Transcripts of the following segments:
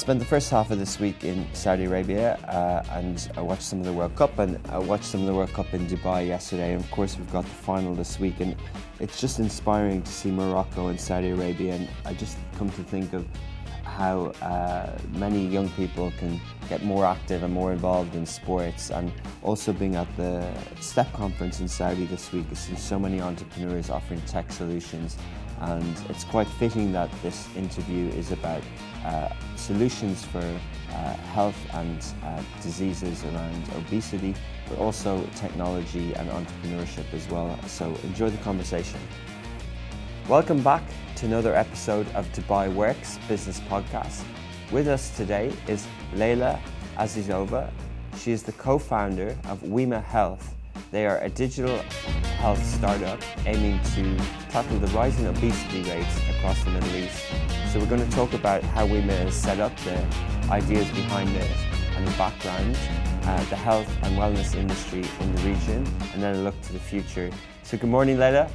Spent the first half of this week in Saudi Arabia uh, and I watched some of the World Cup and I watched some of the World Cup in Dubai yesterday. And of course, we've got the final this week, and it's just inspiring to see Morocco and Saudi Arabia. And I just come to think of how uh, many young people can get more active and more involved in sports. And also being at the STEP conference in Saudi this week, I've seen so many entrepreneurs offering tech solutions and it's quite fitting that this interview is about solutions for uh, health and uh, diseases around obesity, but also technology and entrepreneurship as well. So enjoy the conversation. Welcome back to another episode of Dubai Works Business Podcast. With us today is Leila Azizova. She is the co founder of Wema Health. They are a digital health startup aiming to tackle the rising obesity rates across the Middle East. So we're going to talk about how Wema has set up the ideas behind it and the background, uh, the health and wellness industry in the region, and then a look to the future. So good morning, Leila.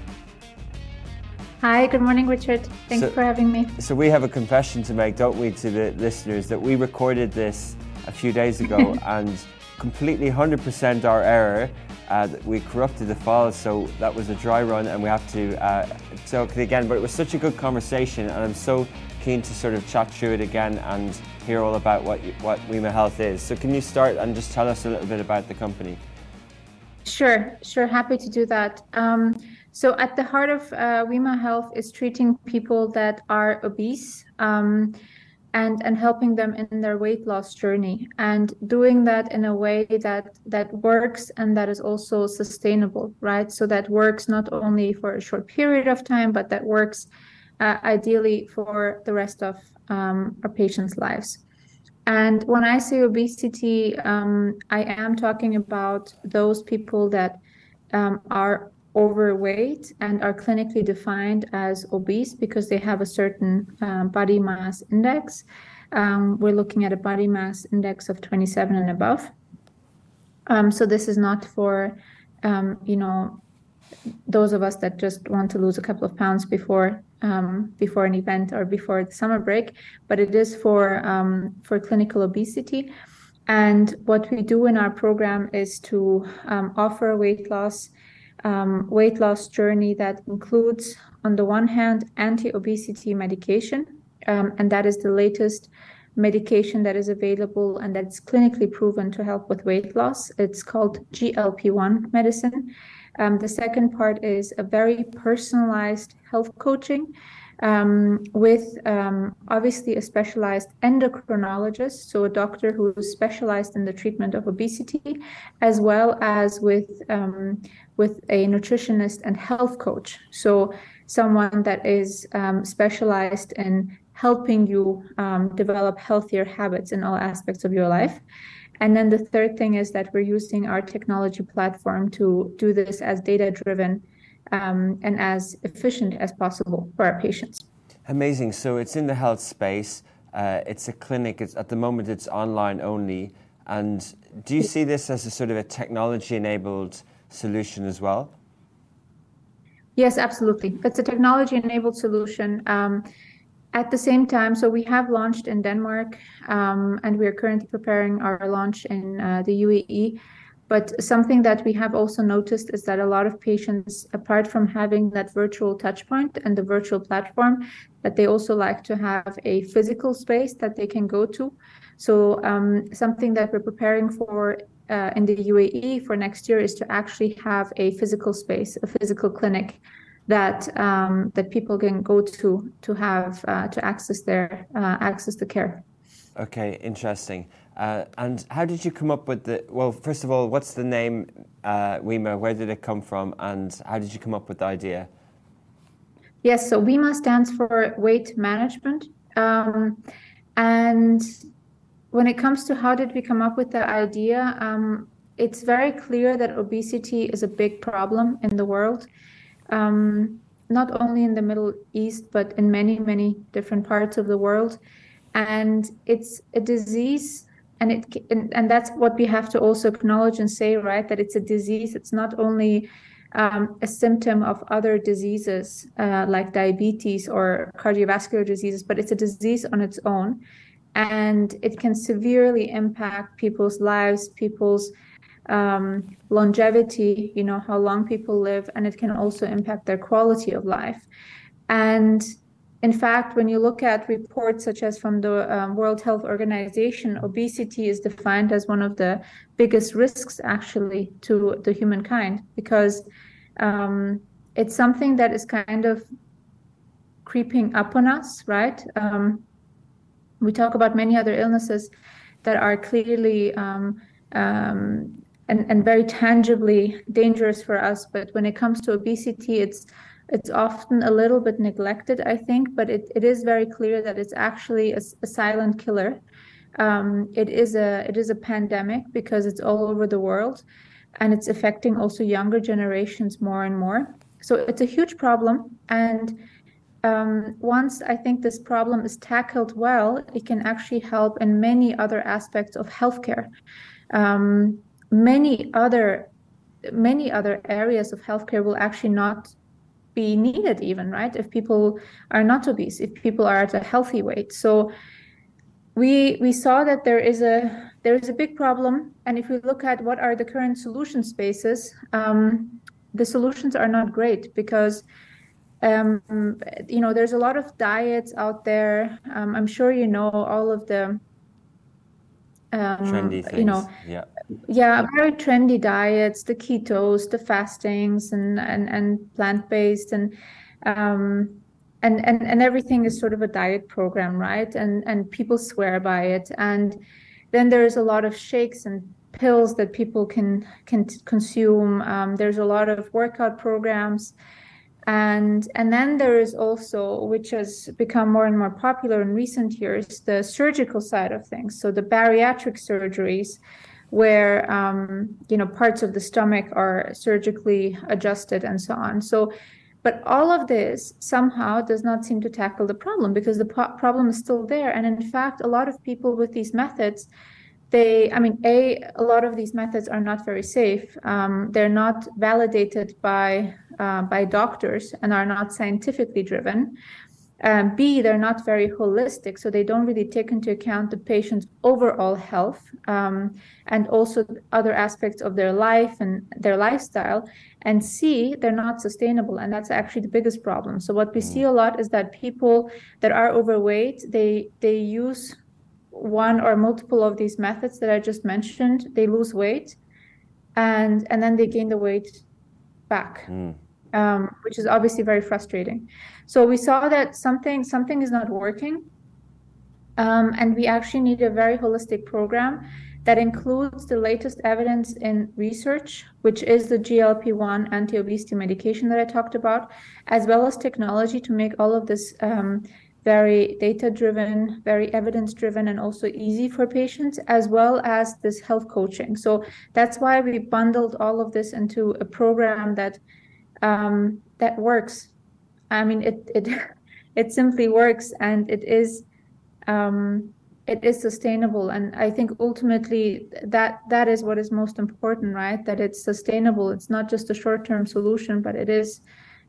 Hi, good morning, Richard. Thanks so, for having me. So we have a confession to make, don't we, to the listeners, that we recorded this a few days ago and completely 100% our error uh, we corrupted the files, so that was a dry run, and we have to uh, talk it again. But it was such a good conversation, and I'm so keen to sort of chat through it again and hear all about what what Wema Health is. So, can you start and just tell us a little bit about the company? Sure, sure, happy to do that. Um, so, at the heart of uh, Health is treating people that are obese. Um, and and helping them in their weight loss journey and doing that in a way that that works and that is also sustainable right? So that works not only for a short period of time but that works uh, ideally for the rest of um, our patients lives. And when i say obesity um, i am talking about those people that um, are overweight and are clinically defined as obese because they have a certain um, body mass index. Um, we're looking at a body mass index of 27 and above. Um, so this is not for, um, you know, those of us that just want to lose a couple of pounds before um, before an event or before the summer break, but it is for um, for clinical obesity. And what we do in our program is to offer weight loss um, weight loss journey that includes, on the one hand, anti obesity medication, um, and that is the latest medication that is available and that's clinically proven to help with weight loss. It's called GLP 1 medicine. Um, the second part is a very personalized health coaching um, with um, obviously a specialized endocrinologist, so a doctor who is specialized in the treatment of obesity, as well as with um, with a nutritionist and health coach. So someone that is um, specialized in helping you um, develop healthier habits in all aspects of your life. And then the third thing is that we're using our technology platform to do this as data driven um, and as efficient as possible for our patients. Amazing. So it's in the health space. Uh, it's a clinic. It's, at the moment, it's online only. And do you see this as a sort of a technology-enabled solution as well? Yes, absolutely. It's a technology-enabled solution. Um, at the same time, so we have launched in Denmark, um, and we are currently preparing our launch in uh, the UAE. But something that we have also noticed is that a lot of patients, apart from having that virtual touchpoint and the virtual platform, that they also like to have a physical space that they can go to. So um, something that we're preparing for uh, in the UAE for next year is to actually have a physical space, a physical clinic that um, that people can go to to have uh, to access their uh, access the care. Okay, interesting. Uh, and how did you come up with the? Well, first of all, what's the name uh, Wema? Where did it come from, and how did you come up with the idea? Yes, so Wema stands for weight management, um, and when it comes to how did we come up with the idea, um, it's very clear that obesity is a big problem in the world, um, not only in the Middle East, but in many, many different parts of the world. And it's a disease, and it and, and that's what we have to also acknowledge and say, right? That it's a disease. It's not only um, a symptom of other diseases uh, like diabetes or cardiovascular diseases, but it's a disease on its own and it can severely impact people's lives, people's um, longevity, you know, how long people live, and it can also impact their quality of life. And in fact, when you look at reports such as from the um, World Health Organization, obesity is defined as one of the biggest risks actually to the humankind because um, it's something that is kind of creeping up on us, right? Um, we talk about many other illnesses that are clearly um, um, and, and very tangibly dangerous for us. But when it comes to obesity, it's it's often a little bit neglected, I think, but it, it is very clear that it's actually a, a silent killer. Um, it is a it is a pandemic because it's all over the world, and it's affecting also younger generations more and more. So it's a huge problem, and um, once I think this problem is tackled well, it can actually help in many other aspects of healthcare. Um, many other many other areas of healthcare will actually not be needed even right? If people are not obese if people are at a healthy weight. So we we saw that there is a there is a big problem. And if we look at what are the current solution spaces um, the solutions are not great because um, you know there's a lot of diets out there. Um, i'm sure you know all of the um, trendy things. you know yeah. yeah very trendy diets the ketos the fastings and and, and plant-based and um and, and and everything is sort of a diet program right? And and people swear by it. And then there's a lot of shakes and pills that people can can consume. Um, there's a lot of workout programs and and then there is also which has become more and more popular in recent years the surgical side of things. So the bariatric surgeries where um, you know parts of the stomach are surgically adjusted and so on. So but all of this somehow does not seem to tackle the problem because the po- problem is still there. And in fact a lot of people with these methods they i mean a a lot of these methods are not very safe. Um, they're not validated by uh, by doctors and are not scientifically driven. Um, b they're not very holistic so they don't really take into account the patient's overall health um, and also other aspects of their life and their lifestyle. And c they're not sustainable and that's actually the biggest problem. So what we see a lot is that people that are overweight they they use one or multiple of these methods that I just mentioned, they lose weight, and and then they gain the weight back, mm. Um, which is obviously very frustrating. So we saw that something something is not working, um, and we actually need a very holistic program that includes the latest evidence in research, which is the GLP-1 anti-obesity medication that I talked about, as well as technology to make all of this um, very data driven, very evidence driven, and also easy for patients, as well as this health coaching. So that's why we bundled all of this into a program that um, that works. I mean, it it it simply works, and it is um, it is sustainable. And I think ultimately that that is what is most important, right? That it's sustainable. It's not just a short term solution, but it is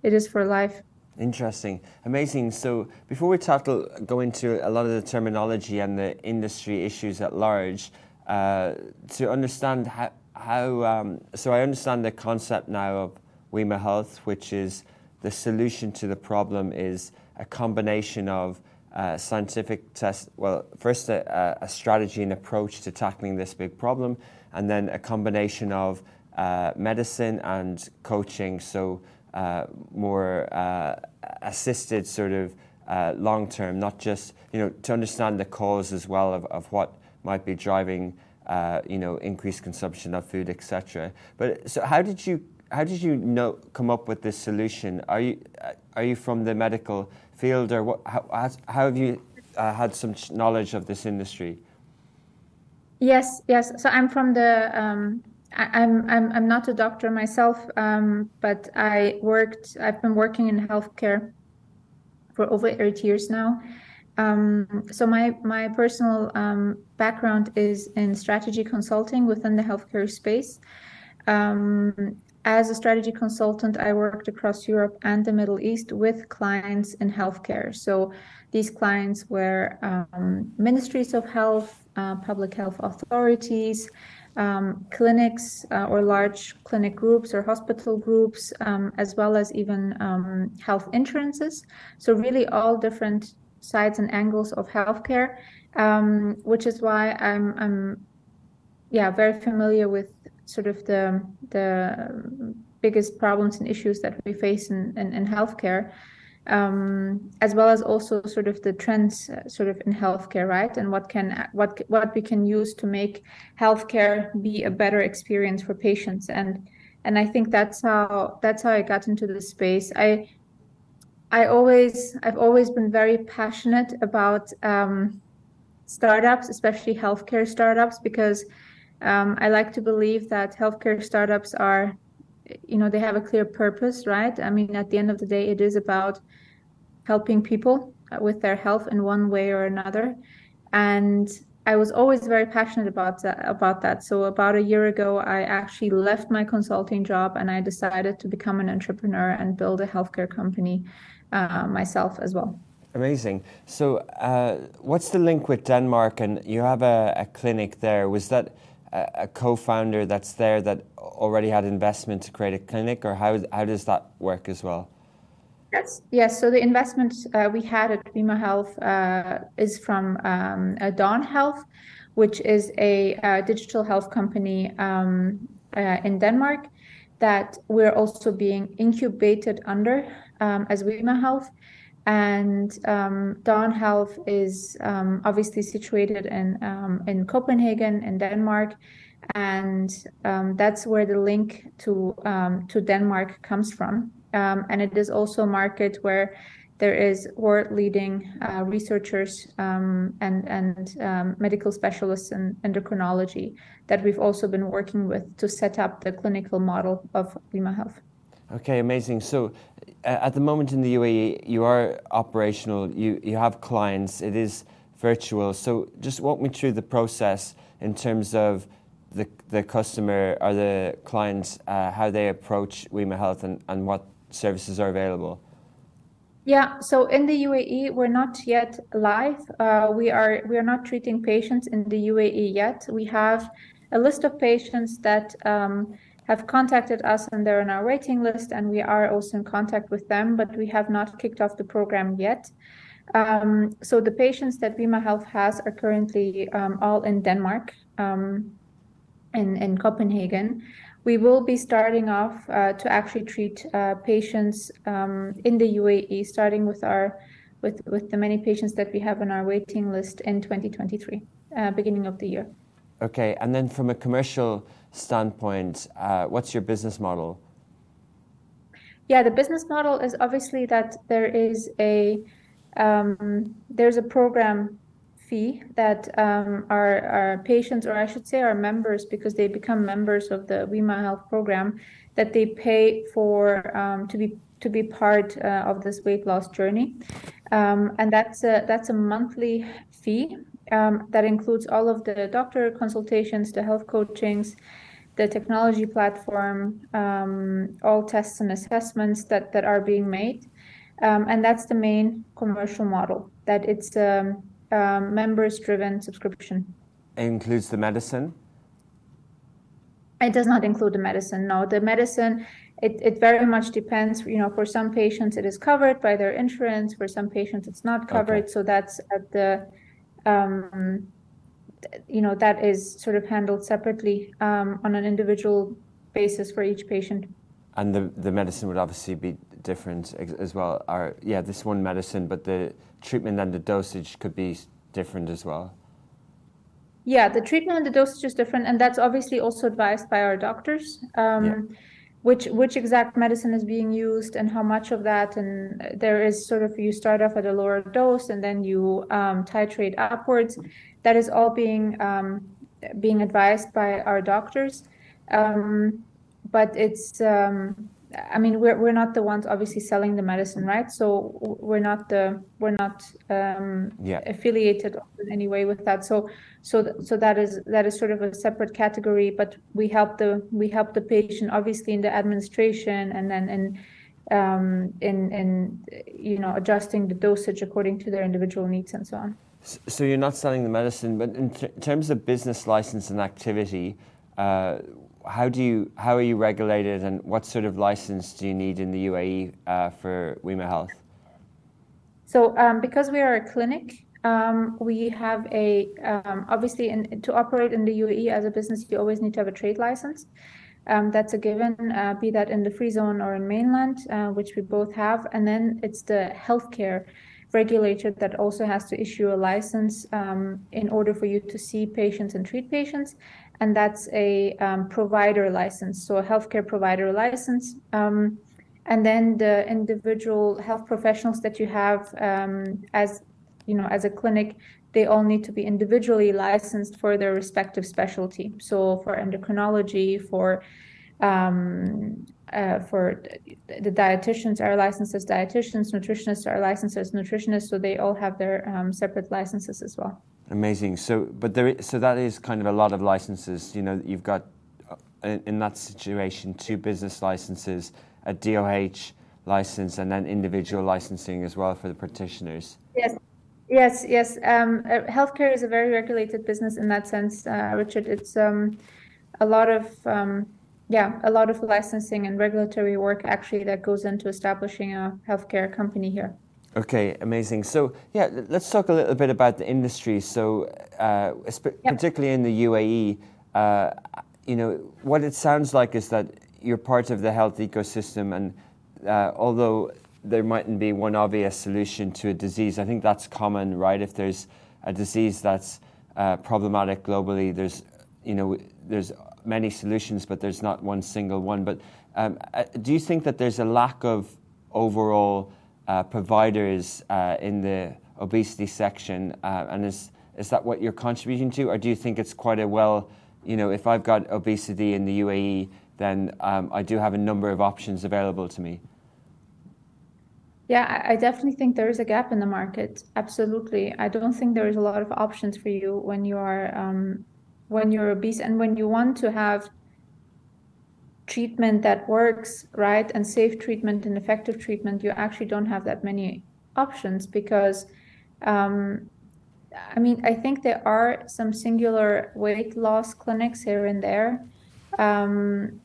it is for life. Interesting, amazing. So before we tackle, go into a lot of the terminology and the industry issues at large, uh, to understand how, how um, so I understand the concept now of Wema Health, which is the solution to the problem is a combination of uh, scientific test, well, first a, a, strategy and approach to tackling this big problem, and then a combination of uh, medicine and coaching. So uh, more uh, assisted sort of uh, long term, not just you know to understand the cause as well of, of what might be driving uh, you know increased consumption of food, etc. But so how did you how did you know come up with this solution? Are you are you from the medical field or what? How, how have you uh, had some knowledge of this industry? Yes, yes. So I'm from the. Um, I'm I'm I'm not a doctor myself, um, but I worked. I've been working in healthcare for over eight years now. Um, so my my personal um, background is in strategy consulting within the healthcare space. Um, as a strategy consultant, I worked across Europe and the Middle East with clients in healthcare. So these clients were um, ministries of health, uh, public health authorities, um, clinics uh, or large clinic groups or hospital groups, um, as well as even um, health insurances. So, really, all different sides and angles of healthcare, um, which is why I'm, I'm yeah, very familiar with sort of the the biggest problems and issues that we face in, in, in healthcare. Um, as well as also sort of the trends uh, sort of in healthcare right and what can what what we can use to make healthcare be a better experience for patients and and i think that's how that's how i got into the space i i always i've always been very passionate about um, startups especially healthcare startups because um, I like to believe that healthcare startups are, you know, they have a clear purpose, right? I mean, at the end of the day, it is about helping people with their health in one way or another. And I was always very passionate about that, about that. So about a year ago, I actually left my consulting job and I decided to become an entrepreneur and build a healthcare company uh, myself as well. Amazing. So, uh, what's the link with Denmark? And you have a, a clinic there. Was that a, co-founder that's there that already had investment to create a clinic, or how how does that work as well? Yes, yes. So the investment uh, we had at Wema Health uh, is from um, uh, Dawn Health, which is a, uh, digital health company um, uh, in Denmark that we're also being incubated under um, as Wema Health. And um, Dawn Health is um, obviously situated in um, in Copenhagen, in Denmark, and um, that's where the link to um, to Denmark comes from. Um, and it is also a market where there is world-leading uh, researchers and and medical specialists in endocrinology that we've also been working with to set up the clinical model of Wema Health. Okay, amazing. So at the moment in the UAE, you are operational, you, you have clients, it is virtual. So just walk me through the process in terms of the, the customer or the clients, uh, how they approach Wema Health and, and what services are available. Yeah, so in the UAE, we're not yet live. Uh, we are we are not treating patients in the UAE yet. We have a list of patients that um, have contacted us and they're on our waiting list, and we are also in contact with them, but we have not kicked off the program yet. Um, so the patients that Wema Health has are currently um, all in Denmark, um, in, in Copenhagen. We will be starting off uh, to actually treat uh, patients um, in the UAE, starting with our with with the many patients that we have on our waiting list in 2023, uh, beginning of the year. Okay, and then from a commercial standpoint, uh, what's your business model? Yeah, the business model is obviously that there is a um, there's a program fee that um, our, our patients, or I should say our members, because they become members of the Wema Health program, that they pay for um, to be to be part uh, of this weight loss journey, um, and that's a that's a monthly fee um, that includes all of the doctor consultations, the health coachings, the technology platform, um, all tests and assessments that, that are being made. Um, and that's the main commercial model, that it's a, a members driven subscription. It includes the medicine? It does not include the medicine. No, the medicine, it, it very much depends. You know, for some patients, it is covered by their insurance. For some patients, it's not covered. Okay. So that's at the um, you know that is sort of handled separately um, on an individual basis for each patient. And the the medicine would obviously be different as well. Or yeah, this one medicine, but the treatment and the dosage could be different as well. Yeah, the treatment and the dosage is different, and that's obviously also advised by our doctors. Um, yeah which which exact medicine is being used and how much of that and there is sort of you start off at a lower dose and then you um, titrate upwards that is all being um, being advised by our doctors. Um, but it's um, I mean, we're we're not the ones obviously selling the medicine, right? So we're not the we're not um, yeah. affiliated in any way with that. So so th- so that is that is sort of a separate category. But we help the we help the patient obviously in the administration and then in um, in in you know adjusting the dosage according to their individual needs and so on. So you're not selling the medicine, but in, t- terms of business license and activity. Uh, how do you how are you regulated and what sort of license do you need in the UAE uh, for Wema Health? So um, because we are a clinic, um, we have a um, obviously in, to operate in the UAE as a business, you always need to have a trade license. Um, that's a given, uh, be that in the free zone or in mainland, uh, which we both have, and then it's the healthcare regulator that also has to issue a license um, in order for you to see patients and treat patients and that's a um, provider license, so a healthcare provider license. Um, and then the individual health professionals that you have um, as you know as a clinic, they all need to be individually licensed for their respective specialty. So for endocrinology, for um, uh, for the dietitians are licensed as dietitians, nutritionists are licensed as nutritionists, so they all have their um, separate licenses as well. Amazing. So, but there, is, so that is kind of a lot of licenses. You know, you've got uh, in, that situation two business licenses, a DOH license, and then individual licensing as well for the practitioners. Yes. Yes, yes. Um, uh, healthcare is a very regulated business in that sense, uh, Richard. It's um, a lot of um, yeah, a lot of licensing and regulatory work actually that goes into establishing a healthcare company here. Okay, amazing. So, yeah, let's talk a little bit about the industry. So, uh, yep. particularly in the UAE, uh, you know, what it sounds like is that you're part of the health ecosystem, and uh, although there mightn't be one obvious solution to a disease, I think that's common, right? If there's a disease that's uh, problematic globally, there's, you know, there's many solutions, but there's not one single one. But um, uh, do you think that there's a lack of overall uh, providers uh, in the obesity section, uh, and is is that what you're contributing to, or do you think it's quite a well, you know, if I've got obesity in the UAE, then um, I do have a number of options available to me. Yeah, I definitely think there is a gap in the market. Absolutely, I don't think there is a lot of options for you when you are um, when you're obese and when you want to have treatment that works, right, and safe treatment and effective treatment, you actually don't have that many options because, um, I mean, I think there are some singular weight loss clinics here and there um,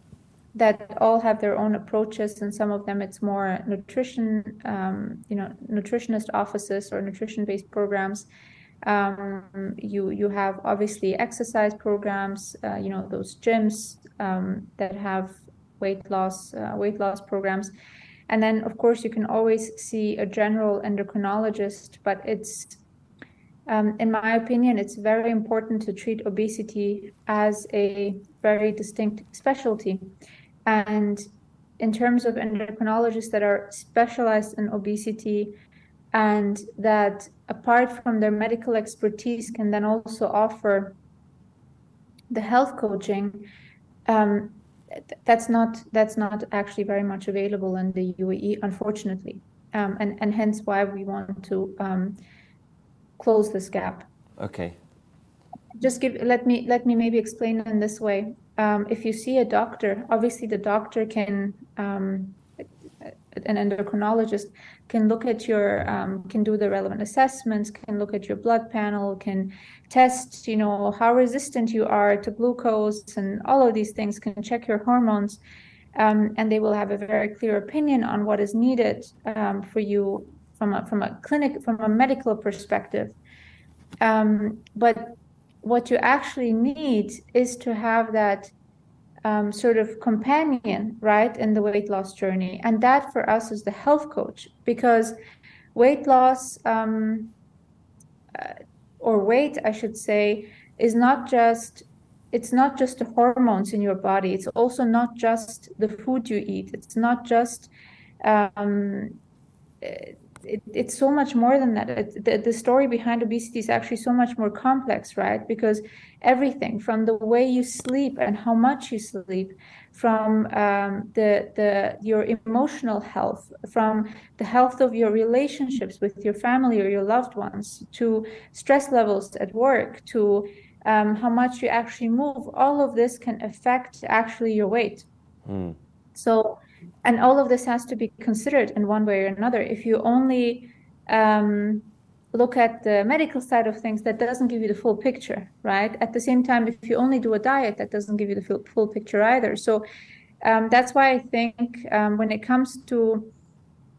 that all have their own approaches, and some of them it's more nutrition, um, you know, nutritionist offices or nutrition-based programs. Um, you you have obviously exercise programs, uh, you know those gyms um, that have weight loss uh, weight loss programs, and then of course you can always see a general endocrinologist. But it's um, in my opinion, it's very important to treat obesity as a very distinct specialty, and in terms of endocrinologists that are specialized in obesity and that apart from their medical expertise can then also offer the health coaching um, that's not that's not actually very much available in the UAE unfortunately. Um, and and hence why we want to um, close this gap. Okay. Just give let me let me maybe explain in this way. Um, if you see a doctor obviously the doctor can um, an endocrinologist can look at your um, can do the relevant assessments can look at your blood panel can test you know how resistant you are to glucose and all of these things can check your hormones um, and they will have a very clear opinion on what is needed um, for you from a from a clinic from a medical perspective. Um, but what you actually need is to have that um, sort of companion, right, in the weight loss journey. And that for us is the health coach because weight loss um, uh, or weight, I should say, is not just it's not just the hormones in your body. It's also not just the food you eat. It's not just um, it, it's so much more than that. It, the, the story behind obesity is actually so much more complex, right? Because everything from the way you sleep and how much you sleep, from um, the the your emotional health, from the health of your relationships with your family or your loved ones, to stress levels at work, to um, how much you actually move. All of this can affect actually your weight. Mm. So and all of this has to be considered in one way or another. If you only um, look at the medical side of things, that doesn't give you the full picture, right? At the same time, if you only do a diet, that doesn't give you the full, full picture either. So um, that's why I think um, when it comes to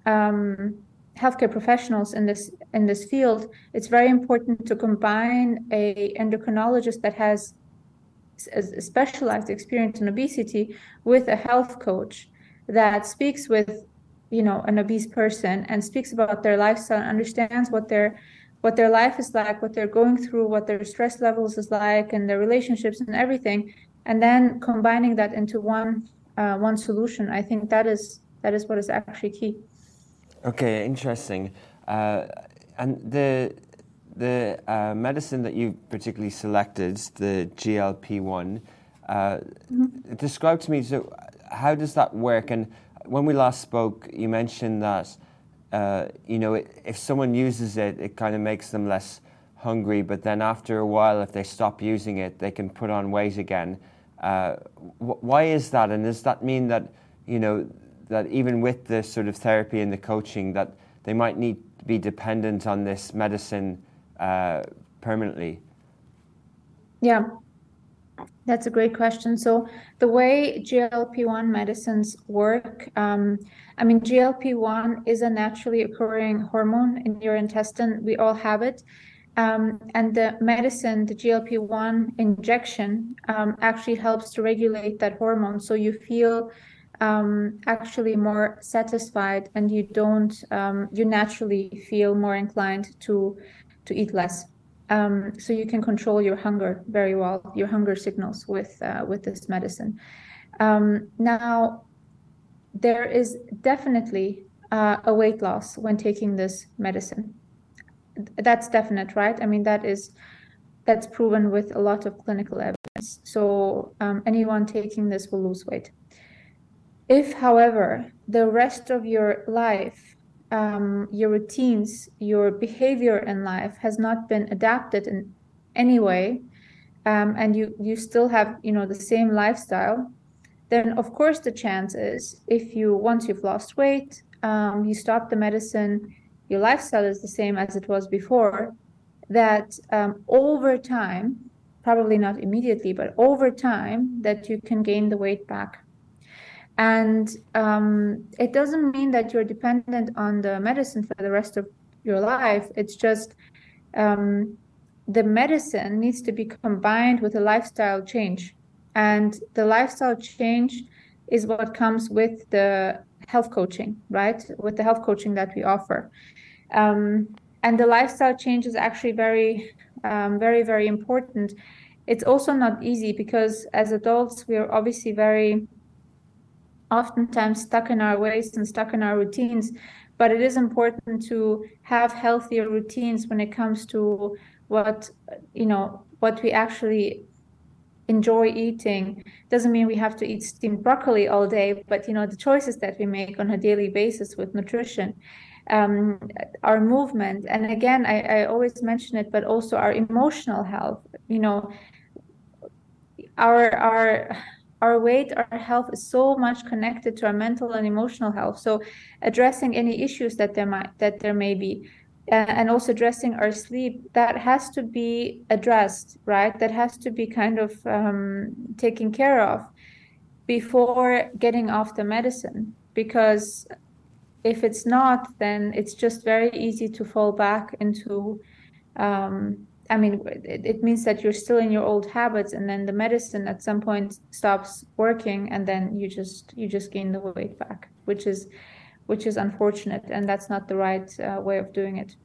um, healthcare professionals in this in this field, it's very important to combine a endocrinologist that has a specialized experience in obesity with a health coach that speaks with you know an obese person and speaks about their lifestyle and understands what their what their life is like what they're going through what their stress levels is like and their relationships and everything and then combining that into one uh, one solution. I think that is that is what is actually key. Okay interesting. Uh, and the the uh, medicine that you particularly selected the glp-1 uh, mm-hmm. describe to me so how does that work? And when we last spoke, you mentioned that uh, you know if someone uses it, it kind of makes them less hungry. But then after a while, if they stop using it, they can put on weight again. Uh, wh- why is that? And does that mean that you know that even with the sort of therapy and the coaching, that they might need to be dependent on this medicine uh, permanently? Yeah, that's a great question. So the way GLP-1 medicines work, um, I mean, GLP-1 is a naturally occurring hormone in your intestine. We all have it. Um, and the medicine, the GLP-1 injection, um, actually helps to regulate that hormone. So you feel um, actually more satisfied and you don't, um, you naturally feel more inclined to, to eat less. Um, so you can control your hunger very well, your hunger signals with uh, with this medicine. Um, now, there is definitely uh, a weight loss when taking this medicine. That's definite, right? I mean, that is that's proven with a lot of clinical evidence. So um, anyone taking this will lose weight. If, however, the rest of your life um, your routines, your behavior in life has not been adapted in any way, um, and you you still have you know the same lifestyle, then of course the chance is if you once you've lost weight, um, you stop the medicine, your lifestyle is the same as it was before, that um, over time, probably not immediately, but over time, that you can gain the weight back. And um, it doesn't mean that you're dependent on the medicine for the rest of your life. It's just um, the medicine needs to be combined with a lifestyle change. And the lifestyle change is what comes with the health coaching, right? With the health coaching that we offer. Um, and the lifestyle change is actually very, um, very, very important. It's also not easy because as adults, we are obviously very oftentimes stuck in our ways and stuck in our routines. But it is important to have healthier routines when it comes to what you know what we actually enjoy eating doesn't mean we have to eat steamed broccoli all day but you know the choices that we make on a daily basis with nutrition um, our movement and again I, I always mention it but also our emotional health you know our our our weight, our health is so much connected to our mental and emotional health. So addressing any issues that there might that there may be, uh, and also addressing our sleep, that has to be addressed, right? That has to be kind of um, taken care of before getting off the medicine, because if it's not, then it's just very easy to fall back into um, I mean, it, it, means that you're still in your old habits, and then the medicine at some point stops working, and then you just you just gain the weight back, which is which is unfortunate, and that's not the right uh, way of doing it.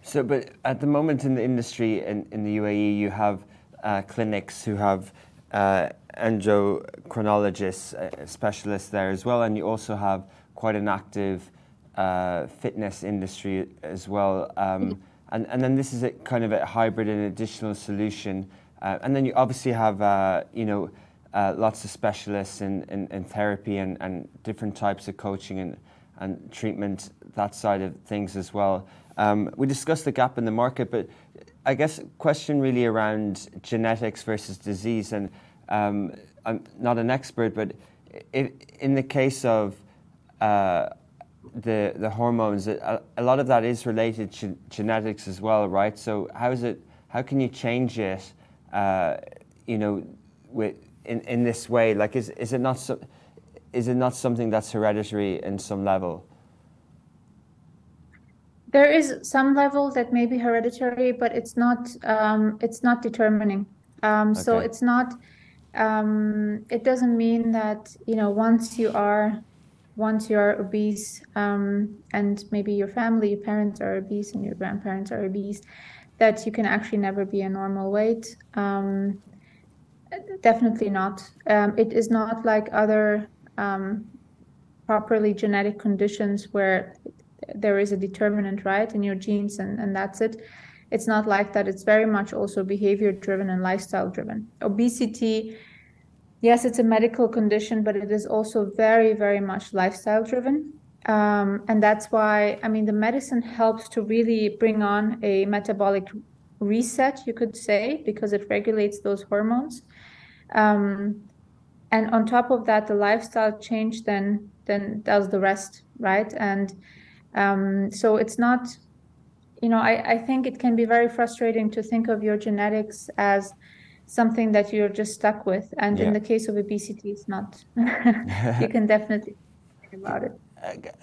So, but at the moment in the industry in, in the UAE, you have uh, clinics who have uh, endocrinologists, uh, specialists there as well, and you also have quite an active uh, fitness industry as well. Um, and, and then this is a kind of a hybrid and additional solution. Uh, and then you obviously have, uh, you know, uh, lots of specialists in, in, in therapy and, and different types of coaching and, and treatment, that side of things as well. Um, we discussed the gap in the market, but I guess question really around genetics versus disease. And um, I'm not an expert, but in the case of uh, the the hormones, a, a, lot of that is related to genetics as well, right? So how is it? How can you change it? Uh, you know, with in, in this way? Like, is, is, it not so, is it not something that's hereditary in some level? There is some level that may be hereditary, but it's not um, it's not determining. Um, okay. So it's not. Um, it doesn't mean that you know once you are once you're obese um, and maybe your family, your parents are obese and your grandparents are obese, that you can actually never be a normal weight. Um, Definitely not. Um, it is not like other um, properly genetic conditions where there is a determinant, right, in your genes, and, and that's it. It's not like that. It's very much also behavior driven and lifestyle driven. Obesity, yes, it's a medical condition, but it is also very, very much lifestyle driven. Um, and that's why, I mean, the medicine helps to really bring on a metabolic reset, you could say, because it regulates those hormones. Um, and on top of that, the lifestyle change then then does the rest, right? And um, so it's not, you know, I, I think it can be very frustrating to think of your genetics as something that you're just stuck with. And yeah. in the case of obesity, it's not. you can definitely think about it.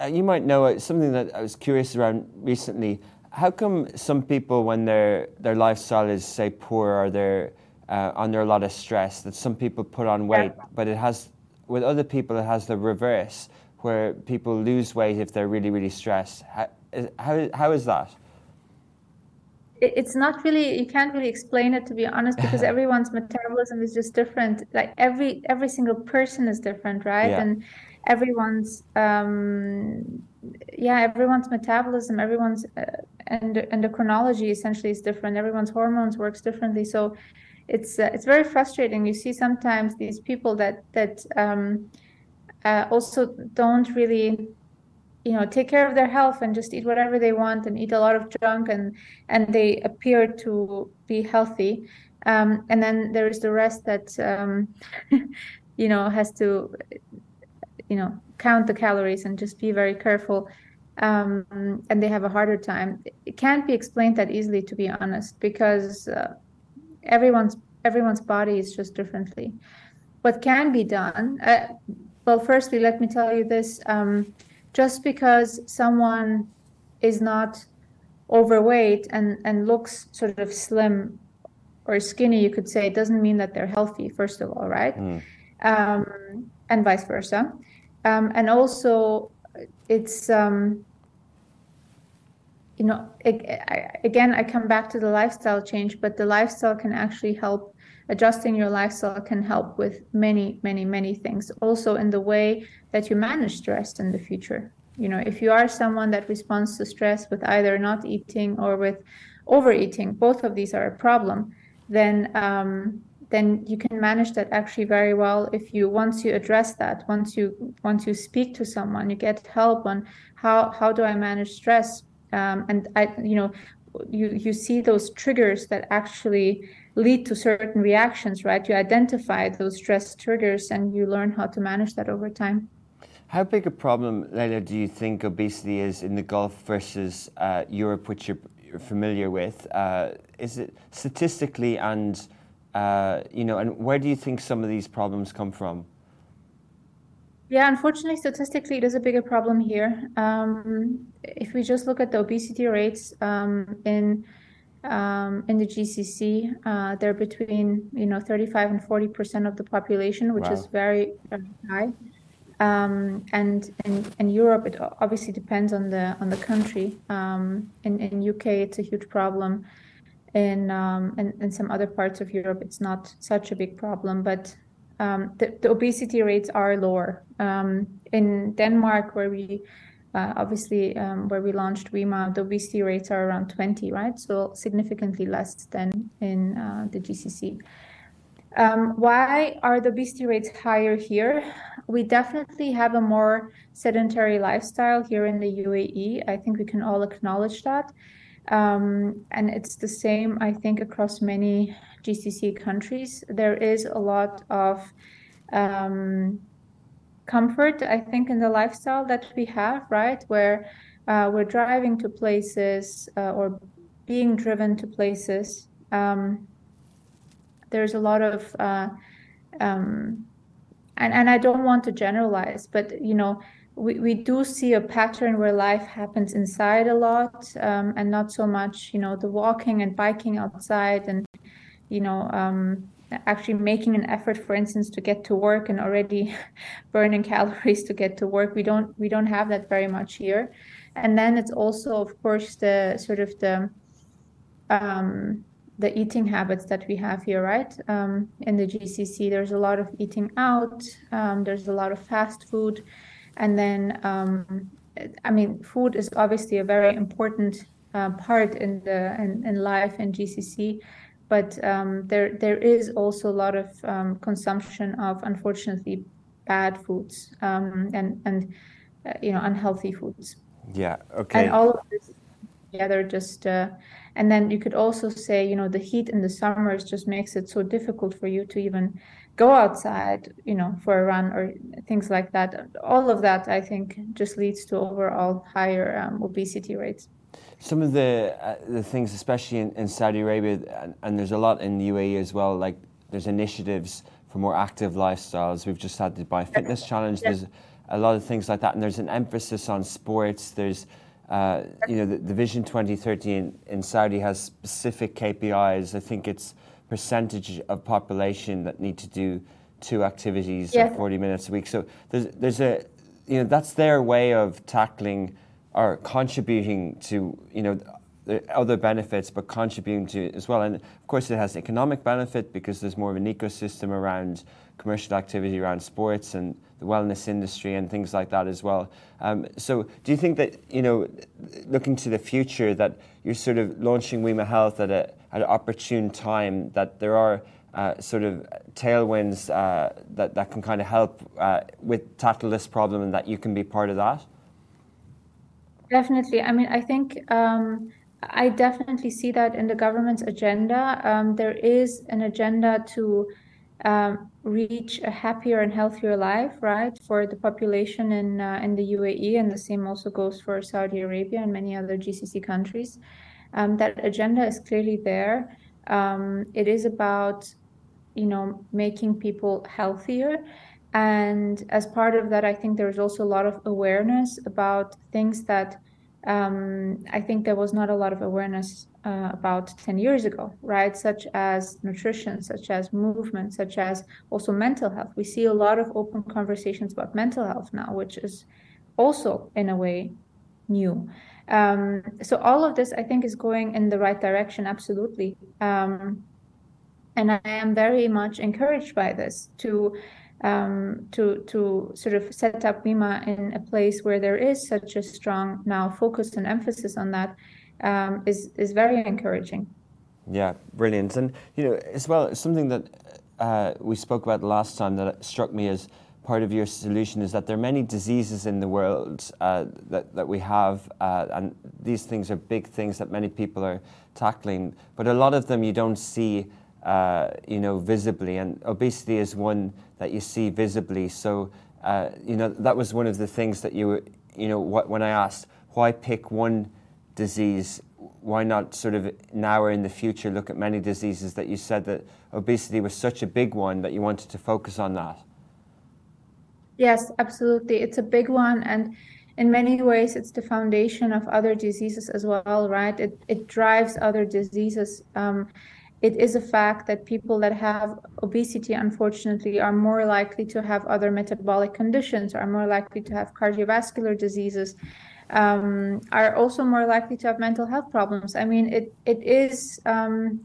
Uh, you might know uh, something that I was curious around recently. How come some people, when their their lifestyle is say poor or they're uh, under a lot of stress that some people put on weight, yeah. but it has with other people it has the reverse where people lose weight if they're really really stressed. How how, how is that? It's not really you can't really explain it to be honest because everyone's metabolism is just different. Like every every single person is different, right? Yeah. And everyone's um yeah everyone's metabolism everyone's uh, and endocrinology essentially is different everyone's hormones works differently so it's uh, it's very frustrating. You see sometimes these people that that um, uh, also don't really you know take care of their health and just eat whatever they want and eat a lot of junk and and they appear to be healthy um, and then there is the rest that um, you know has to you know count the calories and just be very careful um, and they have a harder time it can't be explained that easily to be honest because uh, everyone's everyone's body is just differently. What can be done? Uh, well, firstly, let me tell you this: um, just because someone is not overweight and and looks sort of slim or skinny, you could say, doesn't mean that they're healthy. First of all, right? Mm. Um, and vice versa. Um, and also, it's um, you know, again, I come back to the lifestyle change, but the lifestyle can actually help. Adjusting your lifestyle can help with many, many, many things. Also, in the way that you manage stress in the future. You know, if you are someone that responds to stress with either not eating or with overeating, both of these are a problem. Then, um, then you can manage that actually very well if you once you address that once you once you speak to someone you get help on how how do i manage stress um, and I, you know, you you see those triggers that actually lead to certain reactions, right? You identify those stress triggers and you learn how to manage that over time. How big a problem, Leila, do you think obesity is in the Gulf versus uh, Europe, which you're, you're familiar with? Uh, is it statistically and uh, you know, and where do you think some of these problems come from? Yeah, unfortunately, statistically, it is a bigger problem here. Um, if we just look at the obesity rates um, in um, in the GCC, uh, they're between you know 35 and 40 percent of the population, which wow. is very, very high. Um, and in, in Europe, it obviously depends on the on the country. Um, in in UK, it's a huge problem. In, um, in in some other parts of Europe, it's not such a big problem, but um, the, the, obesity rates are lower. Um, in Denmark, where we uh, obviously um, where we launched Wema, the obesity rates are around 20, right? So significantly less than in uh, the GCC. Um, why are the obesity rates higher here? We definitely have a more sedentary lifestyle here in the UAE. I think we can all acknowledge that. Um, and it's the same, I think, across many GCC countries. There is a lot of um, comfort, I think, in the lifestyle that we have, right? Where uh, we're driving to places uh, or being driven to places. Um, there's a lot of, uh, um, and, and I don't want to generalize, but, you know, we, we do see a pattern where life happens inside a lot um, and not so much you know the walking and biking outside and you know um, actually making an effort for instance to get to work and already burning calories to get to work. We don't we don't have that very much here. And then it's also of course the sort of the um, the eating habits that we have here right? Um, in the gcc there's a lot of eating out um, there's a lot of fast food. And then, um, I mean, food is obviously a very important uh, part in the in, in life in GCC, but um, there there is also a lot of um, consumption of unfortunately bad foods um, and and uh, you know unhealthy foods. Yeah. Okay. And all of this together just. Uh, and then you could also say, you know, the heat in the summers just makes it so difficult for you to even go outside, you know, for a run or things like that. All of that, I think, just leads to overall higher um, obesity rates. Some of the uh, the things, especially in, in Saudi Arabia, and, and, there's a lot in the UAE as well. Like there's initiatives for more active lifestyles. We've just had the Dubai Fitness Challenge. There's a lot of things like that, and there's an emphasis on sports. There's uh, you know, the, the, Vision 2030 in, in Saudi has specific KPIs. I think it's percentage of population that need to do two activities yes. 40 minutes a week. So there's, there's a, you know, that's their way of tackling or contributing to, you know, the other benefits, but contributing to as well. And of course, it has economic benefit because there's more of an ecosystem around commercial activity around sports and the wellness industry and things like that as well. Um, so, do you think that you know, looking to the future, that you're sort of launching Wema Health at a at an opportune time, that there are uh, sort of tailwinds uh, that that can kind of help uh, with tackle this problem, and that you can be part of that? Definitely. I mean, I think. Um, I definitely see that in the government's agenda. Um, there is an agenda to um, reach a happier and healthier life, right, for the population in uh, in the UAE, and the same also goes for Saudi Arabia and many other GCC countries. Um, that agenda is clearly there. Um, it is about, you know, making people healthier, and as part of that, I think there is also a lot of awareness about things that um, I think there was not a lot of awareness uh, about 10 years ago, right? Such as nutrition, such as movement, such as also mental health. We see a lot of open conversations about mental health now, which is also, in a way, new. Um, so all of this, I think, is going in the right direction, absolutely. Um, and I am very much encouraged by this to um, to to sort of set up Wema in a place where there is such a strong now focus and emphasis on that um, is is very encouraging. Yeah, brilliant. And you know, as well, something that uh, we spoke about last time that struck me as part of your solution is that there are many diseases in the world uh, that, that we have, uh, and these things are big things that many people are tackling, but a lot of them you don't see, uh, you know, visibly, and obesity is one that you see visibly. So, uh, you know, that was one of the things that you, you know, what, when I asked why pick one disease, why not sort of now or in the future look at many diseases that you said that obesity was such a big one that you wanted to focus on that? Yes, absolutely. It's a big one. And in many ways, it's the foundation of other diseases as well, right? It, it drives other diseases. Um, it is a fact that people that have obesity, unfortunately, are more likely to have other metabolic conditions, are more likely to have cardiovascular diseases, um, are also more likely to have mental health problems. I mean, it it is. Um,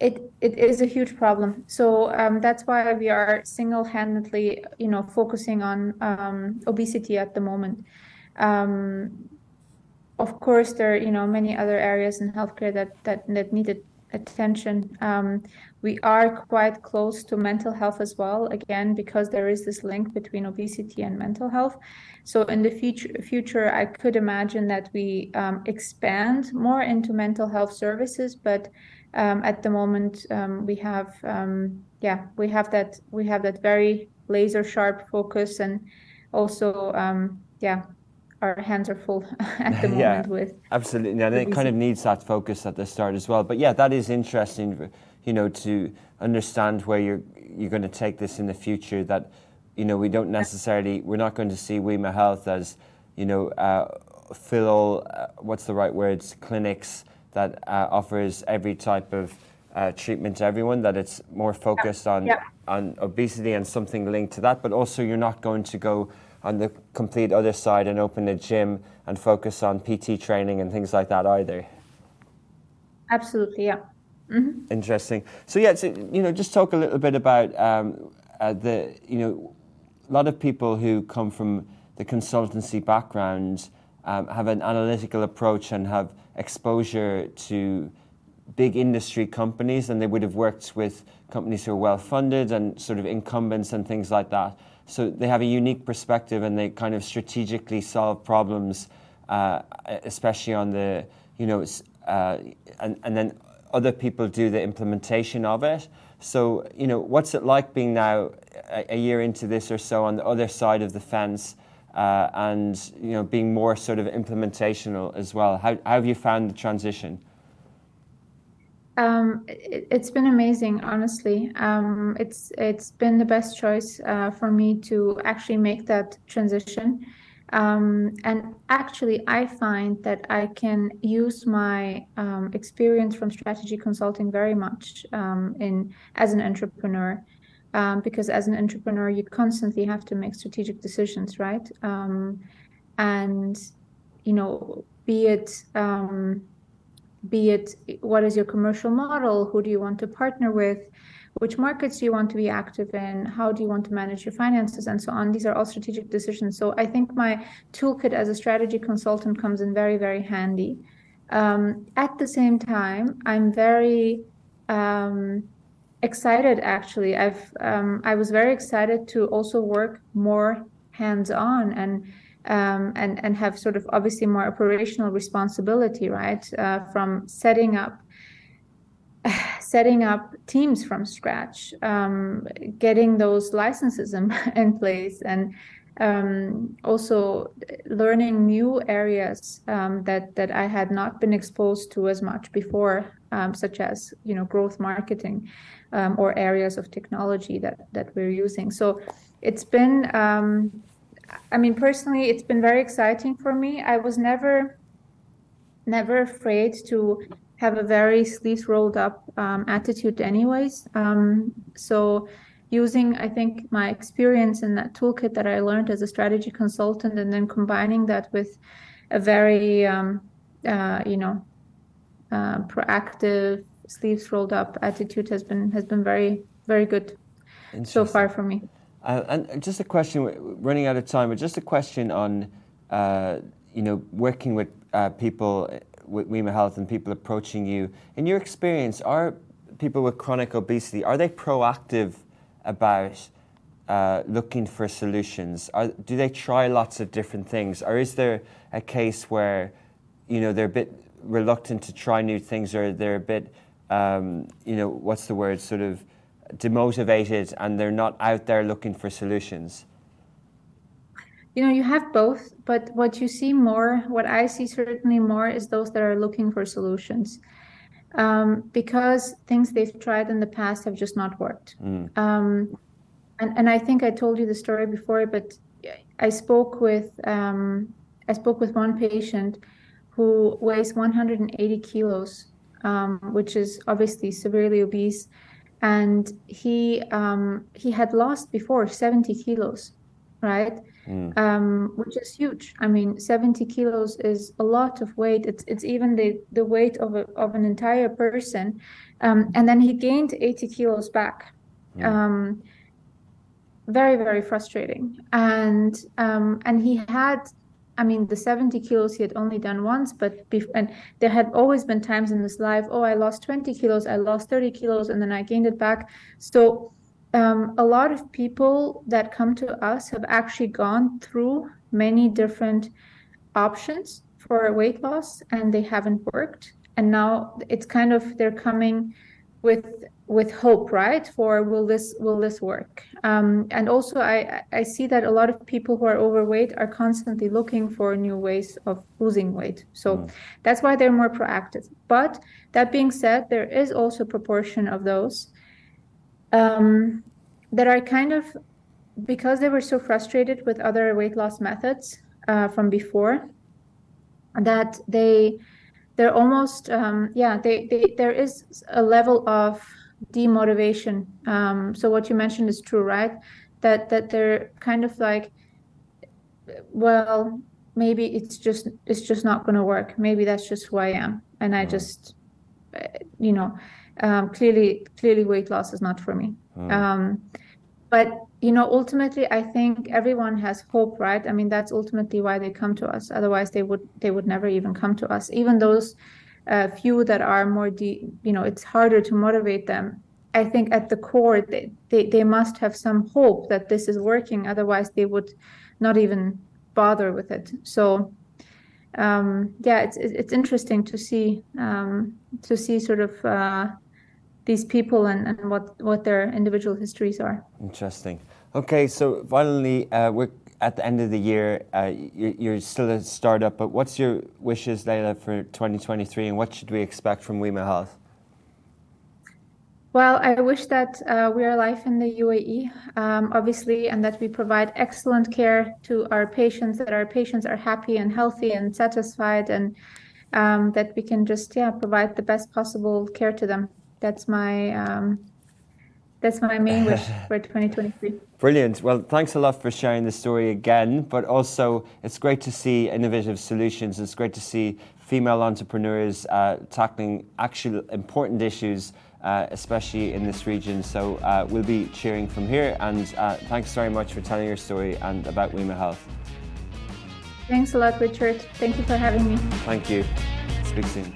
it, it is a huge problem. So um, that's why we are single-handedly, you know, focusing on um, obesity at the moment. Um, of course, there are you know many other areas in healthcare that that that needed attention. Um, we are quite close to mental health as well, again because there is this link between obesity and mental health. So in the future, future I could imagine that we um, expand more into mental health services, but um, at the moment um, we have um, yeah we have that we have that very laser sharp focus and also um, yeah our hands are full at the moment yeah, with absolutely. And it kind of needs that focus at the start as well. But yeah that is interesting you know to understand where you're you're going to take this in the future that you know we don't necessarily we're not going to see Wema Health as you know uh, fill all uh, what's the right words clinics that uh, offers every type of uh, treatment to everyone, that it's more focused on, yeah. on obesity and something linked to that, but also you're not going to go on the complete other side and open a gym and focus on PT training and things like that either. Absolutely, yeah. Mm-hmm. Interesting. So yeah, so, you know, just talk a little bit about um, uh, the, you know, a lot of people who come from the consultancy background um, have an analytical approach and have exposure to big industry companies and they would have worked with companies who are well funded and sort of incumbents and things like that. So they have a unique perspective and they kind of strategically solve problems, uh, especially on the, you know, uh, and, and then other people do the implementation of it. So, you know, what's it like being now a, a year into this or so on the other side of the fence? uh, and you know being more sort of implementational as well. How, how have you found the transition? Um, it, has been amazing, honestly. Um, it's it's been the best choice uh, for me to actually make that transition. Um, and actually, I find that I can use my um, experience from strategy consulting very much um, in as an entrepreneur um, because as an entrepreneur you constantly have to make strategic decisions right and you know be it um, be it what is your commercial model? Who do you want to partner with? Which markets do you want to be active in? How do you want to manage your finances? And so on. These are all strategic decisions. So i think my toolkit as a strategy consultant comes in very very handy. Um, at the same time i'm very um, excited actually. I've um, I was very excited to also work more hands on and um, and and have sort of obviously more operational responsibility, right? Uh, from setting up setting up teams from scratch, um, getting those licenses in, in place, and um, also learning new areas um, that that I had not been exposed to as much before, um, such as you know growth marketing um, or areas of technology that that we're using. So it's been, um, I mean, personally, it's been very exciting for me. I was never never afraid to have a very sleeves rolled up um, attitude, anyways. so using i think my experience in that toolkit that i learned as a strategy consultant and then combining that with a very um, uh, you know uh, proactive sleeves rolled up attitude has been has been very very good so far for me uh, and just a question running out of time but just a question on uh, you know working with uh, people with Wema Health and people approaching you in your experience are people with chronic obesity are they proactive about uh, looking for solutions? Are, do they try lots of different things, or is there a case where you know they're a bit reluctant to try new things, or they're a bit um, you know what's the word, sort of demotivated, and they're not out there looking for solutions? You know, you have both, but what you see more, what I see certainly more, is those that are looking for solutions um, because things they've tried in the past have just not worked. Mm. Um, and, and I think I told you the story before, but I spoke with um, I spoke with one patient who weighs 180 kilos, um, which is obviously severely obese, and he um, he had lost before 70 kilos, right? mm. um, which is huge. I mean, 70 kilos is a lot of weight. It's it's even the the weight of a, of an entire person. Um, and then he gained 80 kilos back. Mm. Um, very very frustrating. And um, and he had I mean, the 70 kilos he had only done once, but bef- and there had always been times in his life, oh, I lost 20 kilos, I lost 30 kilos, and then I gained it back. So um, a lot of people that come to us have actually gone through many different options for weight loss and they haven't worked. And now it's kind of they're coming with with hope, right? For will this will this work? Um, and also, I I see that a lot of people who are overweight are constantly looking for new ways of losing weight. So mm. that's why they're more proactive. But that being said, there is also a proportion of those um, that are kind of because they were so frustrated with other weight loss methods uh, from before that they they're almost um, yeah they, they there is a level of demotivation. Um, so what you mentioned is true right? That that they're kind of like well maybe it's just it's just not going to work. Maybe that's just who i am. And i mm. just uh, you know um, clearly clearly weight loss is not for me. Mm. um, but you know ultimately i think everyone has hope right? I mean that's ultimately why they come to us. Otherwise they would they would never even come to us. Even those uh, few that are more de- you know it's harder to motivate them i think at the core they, they they must have some hope that this is working otherwise they would not even bother with it so um, yeah it's it's interesting to see um, to see sort of uh, these people and, and what, what their individual histories are. Interesting. Okay, so finally, uh, we're at the end of the year. Uh, you're, you're, still a startup, but what's your wishes, Leila, for 2023, and what should we expect from Wema Health? Well, I wish that uh, we are live in the UAE, um, obviously, and that we provide excellent care to our patients, that our patients are happy and healthy and satisfied, and um, that we can just yeah provide the best possible care to them that's my um, that's my main wish for 2023. Brilliant. Well, thanks a lot for sharing the story again. But also, it's great to see innovative solutions. It's great to see female entrepreneurs uh, tackling actual important issues, uh, especially in this region. So uh, we'll be cheering from here. And uh, thanks very much for telling your story and about Wema Health. Thanks a lot, Richard. Thank you for having me. Thank you. Speak soon.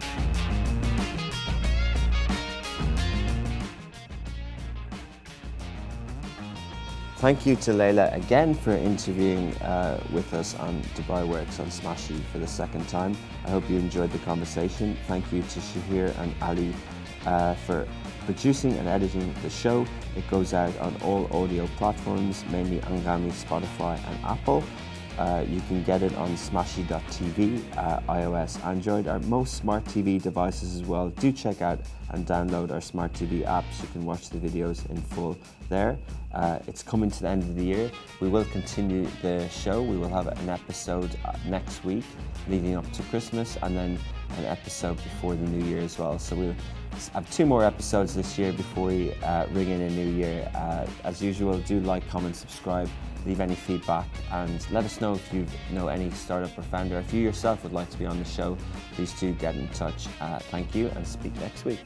Thank you to Leila again for interviewing uh, with us on Dubai Works on Smashi for the second time. I hope you enjoyed the conversation. Thank you to Shahir and Ali uh, for producing and editing the show. It goes out on all audio platforms, mainly Anghami, Spotify, and Apple. Uh, you can get it on smashi.tv, uh, iOS, Android, our most smart TV devices as well. Do check out and download our smart TV apps. You can watch the videos in full there. Uh, it's coming to the end of the year. We will continue the show. We will have an episode uh, next week leading up to Christmas and then an episode before the new year as well. So we'll have two more episodes this year before we uh, ring in a new year. Uh, as usual, do like, comment, subscribe leave any feedback and let us know if you know any startup or founder. If you yourself would like to be on the show, please do get in touch. Uh, thank you and speak next week.